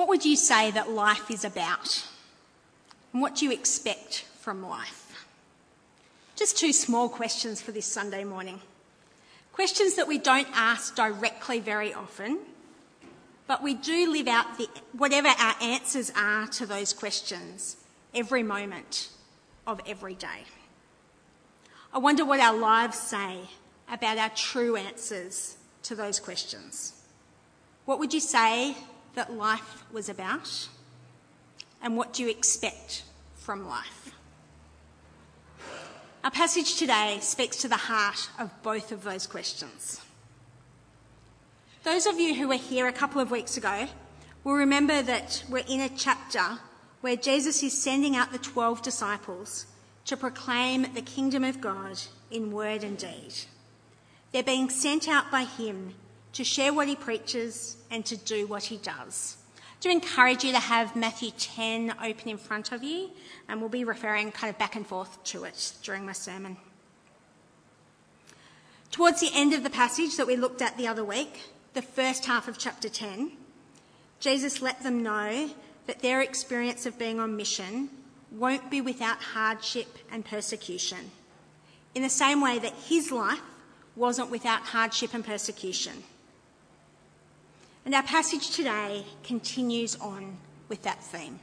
What would you say that life is about? And what do you expect from life? Just two small questions for this Sunday morning. Questions that we don't ask directly very often, but we do live out the, whatever our answers are to those questions every moment of every day. I wonder what our lives say about our true answers to those questions. What would you say that life was about? And what do you expect from life? Our passage today speaks to the heart of both of those questions. Those of you who were here a couple of weeks ago will remember that we're in a chapter where Jesus is sending out the 12 disciples to proclaim the kingdom of God in word and deed. They're being sent out by him to share what he preaches and to do what he does. Do encourage you to have Matthew 10 open in front of you, and we'll be referring kind of back and forth to it during my sermon. Towards the end of the passage that we looked at the other week, the first half of chapter 10, Jesus let them know that their experience of being on mission won't be without hardship and persecution, in the same way that his life wasn't without hardship and persecution. And our passage today continues on with that theme.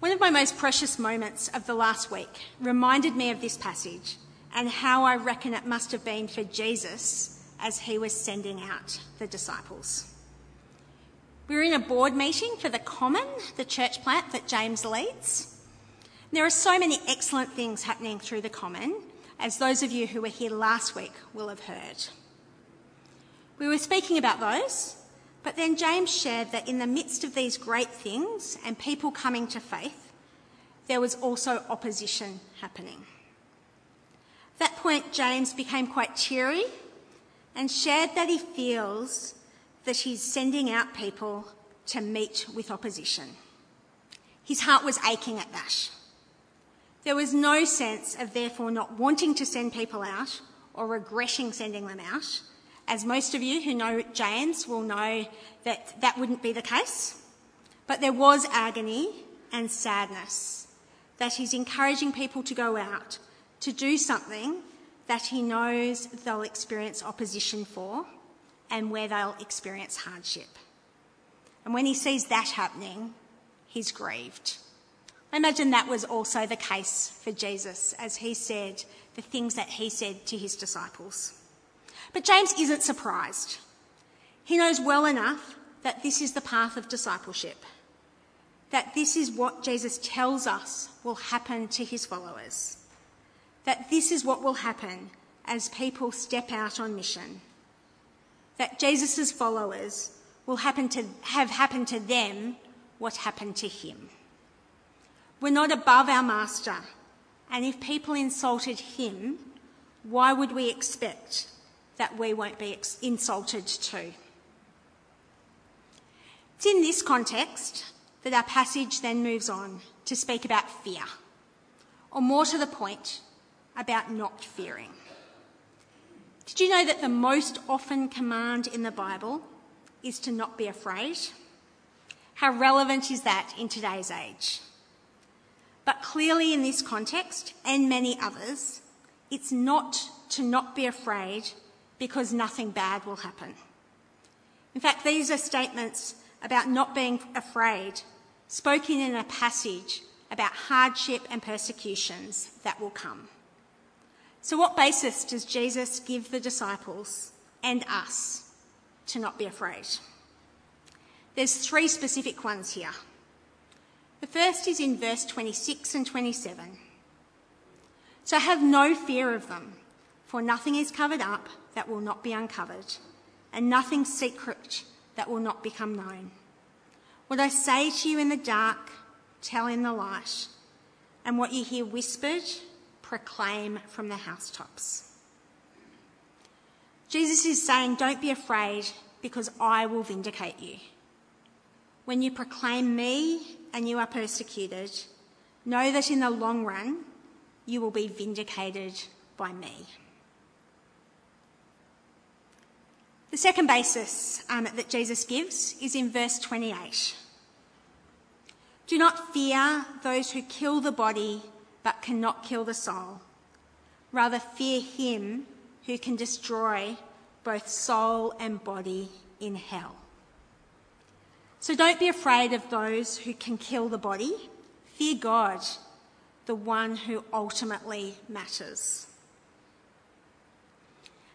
One of my most precious moments of the last week reminded me of this passage and how I reckon it must have been for Jesus as he was sending out the disciples. We were in a board meeting for the Common, the church plant that James leads. There are so many excellent things happening through the Common, as those of you who were here last week will have heard. We were speaking about those, but then James shared that in the midst of these great things and people coming to faith, there was also opposition happening. At that point, James became quite cheery and shared that he feels that he's sending out people to meet with opposition. His heart was aching at that. There was no sense of therefore not wanting to send people out or regretting sending them out, as most of you who know James will know that that wouldn't be the case. But there was agony and sadness that he's encouraging people to go out to do something that he knows they'll experience opposition for and where they'll experience hardship. And when he sees that happening, he's grieved. I imagine that was also the case for Jesus as he said the things that he said to his disciples. But James isn't surprised. He knows well enough that this is the path of discipleship, that this is what Jesus tells us will happen to his followers, that this is what will happen as people step out on mission, that Jesus' followers will happen to have happened to them what happened to him. We're not above our master, and if people insulted him, why would we expect that we won't be insulted too. It's in this context that our passage then moves on to speak about fear, or more to the point, about not fearing. Did you know that the most often command in the Bible is to not be afraid? How relevant is that in today's age? But clearly, in this context and many others, it's not to not be afraid because nothing bad will happen. In fact, these are statements about not being afraid, spoken in a passage about hardship and persecutions that will come. So, what basis does Jesus give the disciples and us to not be afraid? There's three specific ones here. The first is in verse 26 and 27. So have no fear of them, for nothing is covered up that will not be uncovered, and nothing secret that will not become known. What I say to you in the dark, tell in the light, and what you hear whispered, proclaim from the housetops. Jesus is saying, Don't be afraid, because I will vindicate you. When you proclaim me and you are persecuted, know that in the long run, you will be vindicated by me. The second basis um, that Jesus gives is in verse 28. Do not fear those who kill the body but cannot kill the soul. Rather, fear him who can destroy both soul and body in hell. So don't be afraid of those who can kill the body. Fear God, the one who ultimately matters.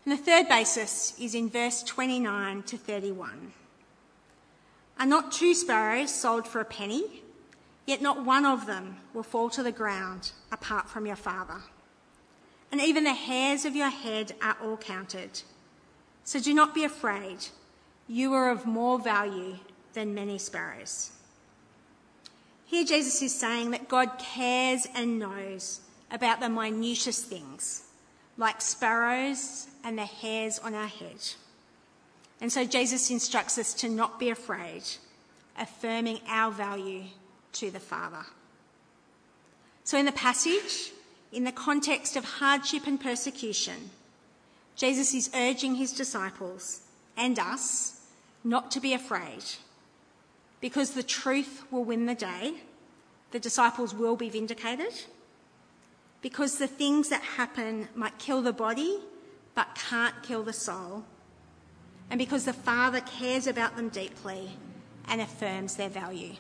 And the third basis is in verse 29 to 31. Are not two sparrows sold for a penny? Yet not one of them will fall to the ground apart from your Father. And even the hairs of your head are all counted. So do not be afraid. You are of more value than many sparrows. Here, Jesus is saying that God cares and knows about the minutest things, like sparrows and the hairs on our head. And so Jesus instructs us to not be afraid, affirming our value to the Father. So, in the passage, in the context of hardship and persecution, Jesus is urging his disciples and us not to be afraid because the truth will win the day, the disciples will be vindicated, because the things that happen might kill the body but can't kill the soul, and because the Father cares about them deeply and affirms their value.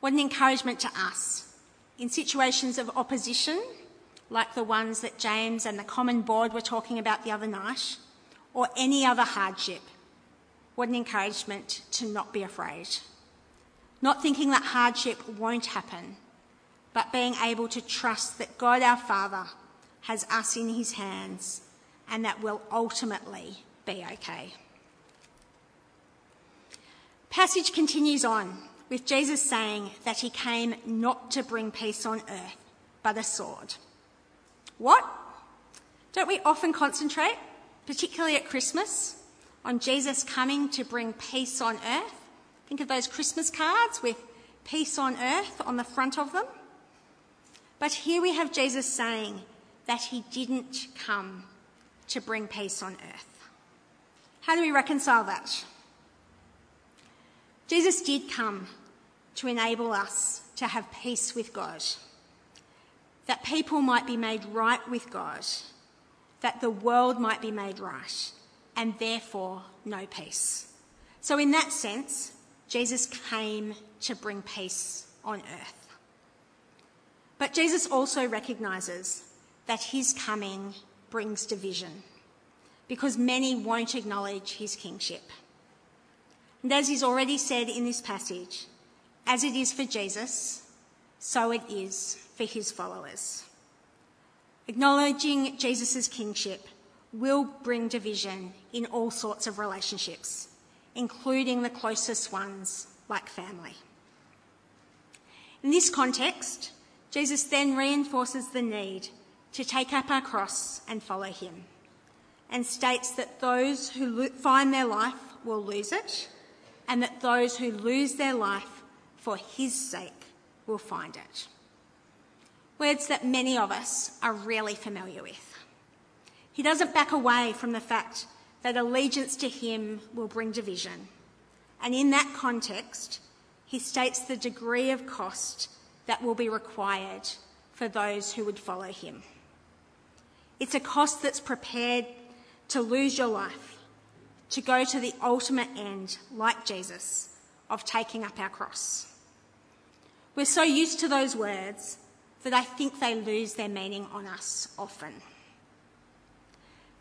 What an encouragement to us in situations of opposition, like the ones that James and the Common Board were talking about the other night, or any other hardship. What an encouragement to not be afraid. Not thinking that hardship won't happen, but being able to trust that God our Father has us in his hands and that will ultimately be okay. Passage continues on with Jesus saying that he came not to bring peace on earth, but a sword. What? Don't we often concentrate, particularly at Christmas, on Jesus coming to bring peace on earth? Think of those Christmas cards with peace on earth on the front of them. But here we have Jesus saying that he didn't come to bring peace on earth. How do we reconcile that? Jesus did come to enable us to have peace with God, that people might be made right with God, that the world might be made right, and therefore no peace. So, in that sense, Jesus came to bring peace on earth. But Jesus also recognises that his coming brings division because many won't acknowledge his kingship. And as he's already said in this passage, as it is for Jesus, so it is for his followers. Acknowledging Jesus' kingship will bring division in all sorts of relationships, including the closest ones like family. In this context, Jesus then reinforces the need to take up our cross and follow him, and states that those who find their life will lose it, and that those who lose their life for his sake will find it. Words that many of us are really familiar with. He doesn't back away from the fact that allegiance to him will bring division. And in that context, he states the degree of cost that will be required for those who would follow him. It's a cost that's prepared to lose your life, to go to the ultimate end, like Jesus, of taking up our cross. We're so used to those words that I think they lose their meaning on us often.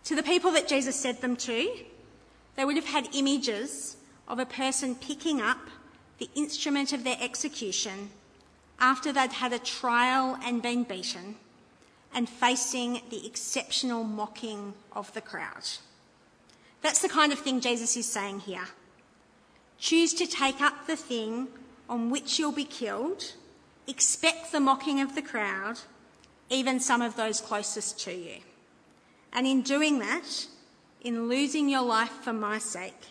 To the people that Jesus said them to, they would have had images of a person picking up the instrument of their execution after they'd had a trial and been beaten and facing the exceptional mocking of the crowd. That's the kind of thing Jesus is saying here. Choose to take up the thing on which you'll be killed, expect the mocking of the crowd, even some of those closest to you. And in doing that, in losing your life for my sake,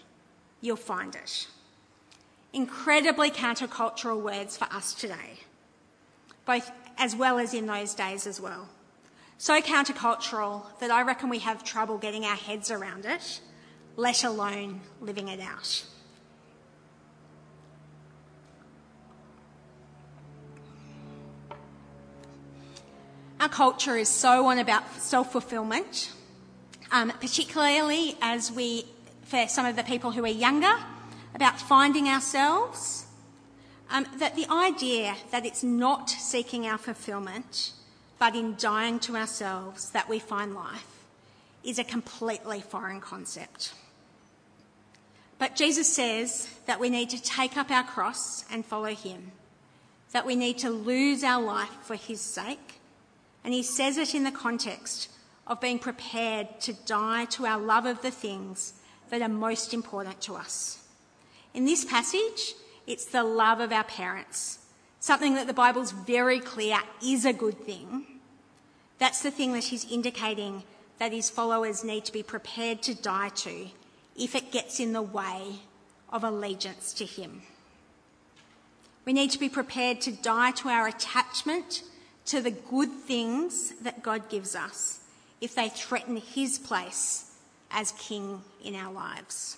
you'll find it. Incredibly countercultural words for us today, both as well as in those days as well. So countercultural that I reckon we have trouble getting our heads around it, let alone living it out. Our culture is so on about self fulfillment, um, particularly as we, for some of the people who are younger, about finding ourselves. Um, that the idea that it's not seeking our fulfillment, but in dying to ourselves that we find life, is a completely foreign concept. But Jesus says that we need to take up our cross and follow him, that we need to lose our life for his sake. And he says it in the context of being prepared to die to our love of the things that are most important to us. In this passage, it's the love of our parents, something that the Bible's very clear is a good thing. That's the thing that he's indicating that his followers need to be prepared to die to if it gets in the way of allegiance to him. We need to be prepared to die to our attachment to the good things that God gives us if they threaten his place as king in our lives.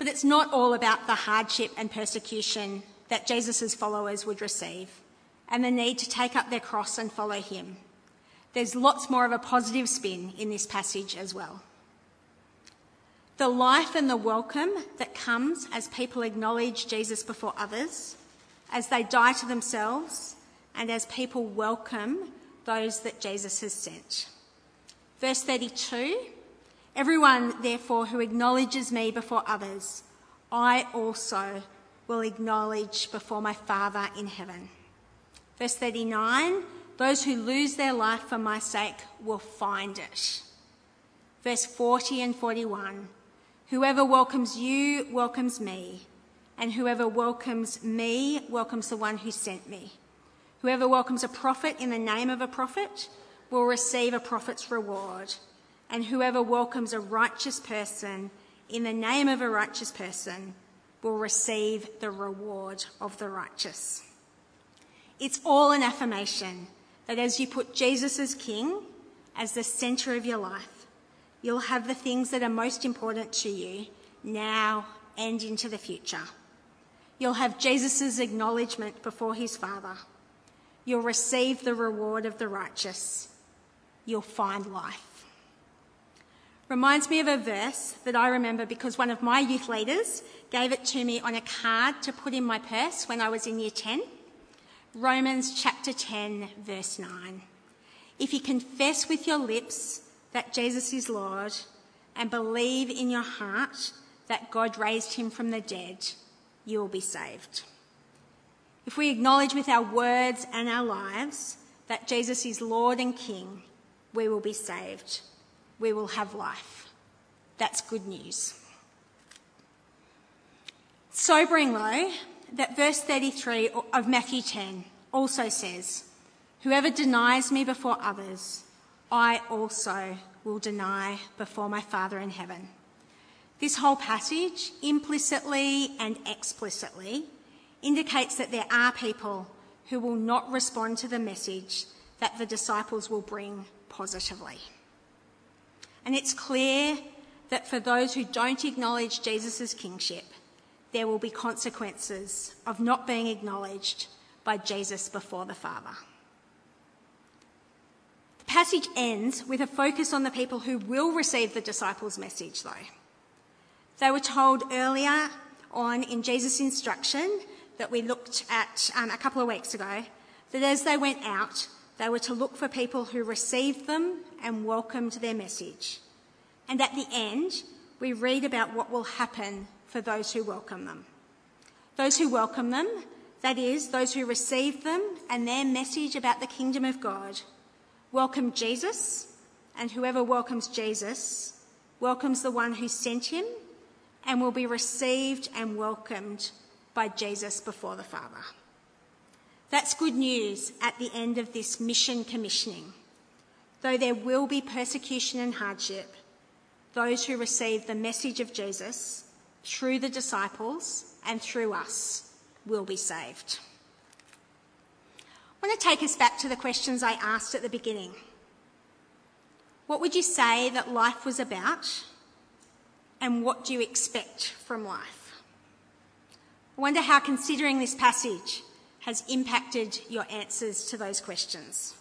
But it's not all about the hardship and persecution that Jesus' followers would receive and the need to take up their cross and follow him. There's lots more of a positive spin in this passage as well. The life and the welcome that comes as people acknowledge Jesus before others, as they die to themselves, and as people welcome those that Jesus has sent. Verse 32 Everyone, therefore, who acknowledges me before others, I also will acknowledge before my Father in heaven. Verse 39 Those who lose their life for my sake will find it. Verse 40 and 41 Whoever welcomes you welcomes me, and whoever welcomes me welcomes the one who sent me. Whoever welcomes a prophet in the name of a prophet will receive a prophet's reward and whoever welcomes a righteous person in the name of a righteous person will receive the reward of the righteous. It's all an affirmation that as you put Jesus as King, as the centre of your life, you'll have the things that are most important to you now and into the future. You'll have Jesus' acknowledgement before his Father. You'll receive the reward of the righteous. You'll find life reminds me of a verse that I remember because one of my youth leaders gave it to me on a card to put in my purse when I was in year 10. Romans chapter 10, verse 9. If you confess with your lips that Jesus is Lord and believe in your heart that God raised him from the dead, you will be saved. If we acknowledge with our words and our lives that Jesus is Lord and King, we will be saved we will have life. That's good news. Sobering, though, that verse 33 of Matthew 10 also says, Whoever denies me before others, I also will deny before my Father in heaven. This whole passage, implicitly and explicitly, indicates that there are people who will not respond to the message that the disciples will bring positively. And it's clear that for those who don't acknowledge Jesus' kingship, there will be consequences of not being acknowledged by Jesus before the Father. The passage ends with a focus on the people who will receive the disciples' message, though. They were told earlier on in Jesus' instruction that we looked at um, a couple of weeks ago that as they went out, they were to look for people who received them and welcomed their message. And at the end, we read about what will happen for those who welcome them. Those who welcome them, that is, those who receive them and their message about the kingdom of God, welcome Jesus, and whoever welcomes Jesus welcomes the one who sent him and will be received and welcomed by Jesus before the Father. That's good news at the end of this mission commissioning. Though there will be persecution and hardship, those who receive the message of Jesus through the disciples and through us will be saved. I want to take us back to the questions I asked at the beginning. what would you say that life was about? And what do you expect from life? I wonder how considering this passage has impacted your answers to those questions.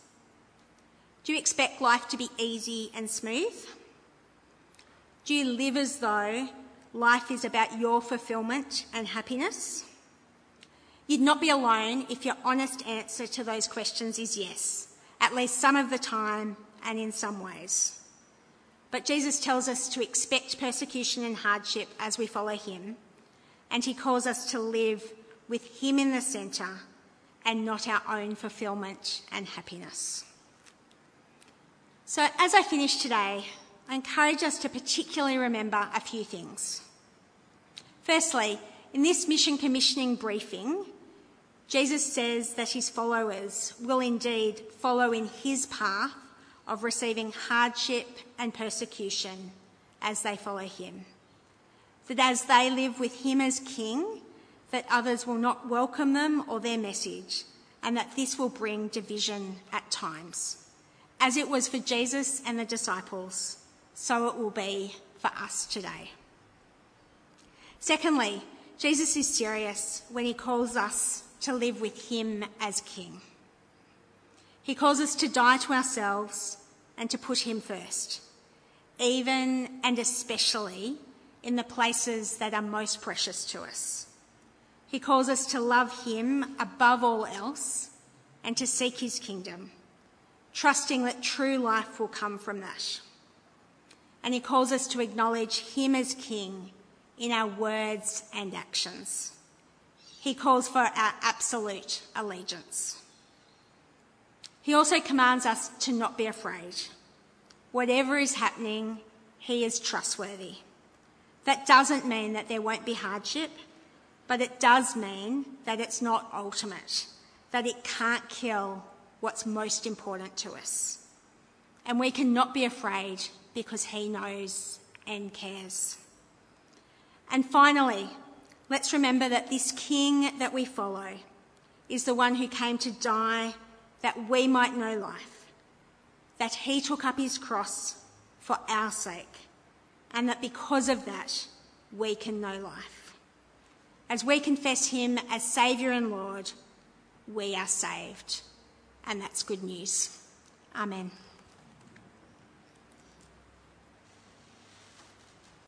Do you expect life to be easy and smooth? Do you live as though life is about your fulfillment and happiness? You'd not be alone if your honest answer to those questions is yes, at least some of the time and in some ways. But Jesus tells us to expect persecution and hardship as we follow him, and he calls us to live with him in the centre and not our own fulfillment and happiness. So, as I finish today, I encourage us to particularly remember a few things. Firstly, in this mission commissioning briefing, Jesus says that his followers will indeed follow in his path of receiving hardship and persecution as they follow him. That as they live with him as king, that others will not welcome them or their message, and that this will bring division at times. As it was for Jesus and the disciples, so it will be for us today. Secondly, Jesus is serious when he calls us to live with him as king. He calls us to die to ourselves and to put him first, even and especially in the places that are most precious to us. He calls us to love him above all else and to seek his kingdom, trusting that true life will come from that. And he calls us to acknowledge him as king in our words and actions. He calls for our absolute allegiance. He also commands us to not be afraid. Whatever is happening, He is trustworthy. That doesn't mean that there won't be hardship, but it does mean that it's not ultimate, that it can't kill what's most important to us. And we cannot be afraid because He knows and cares. And finally, let's remember that this King that we follow is the one who came to die that we might know life, that he took up his cross for our sake, and that because of that, we can know life. As we confess him as Saviour and Lord, we are saved. And that's good news. Amen.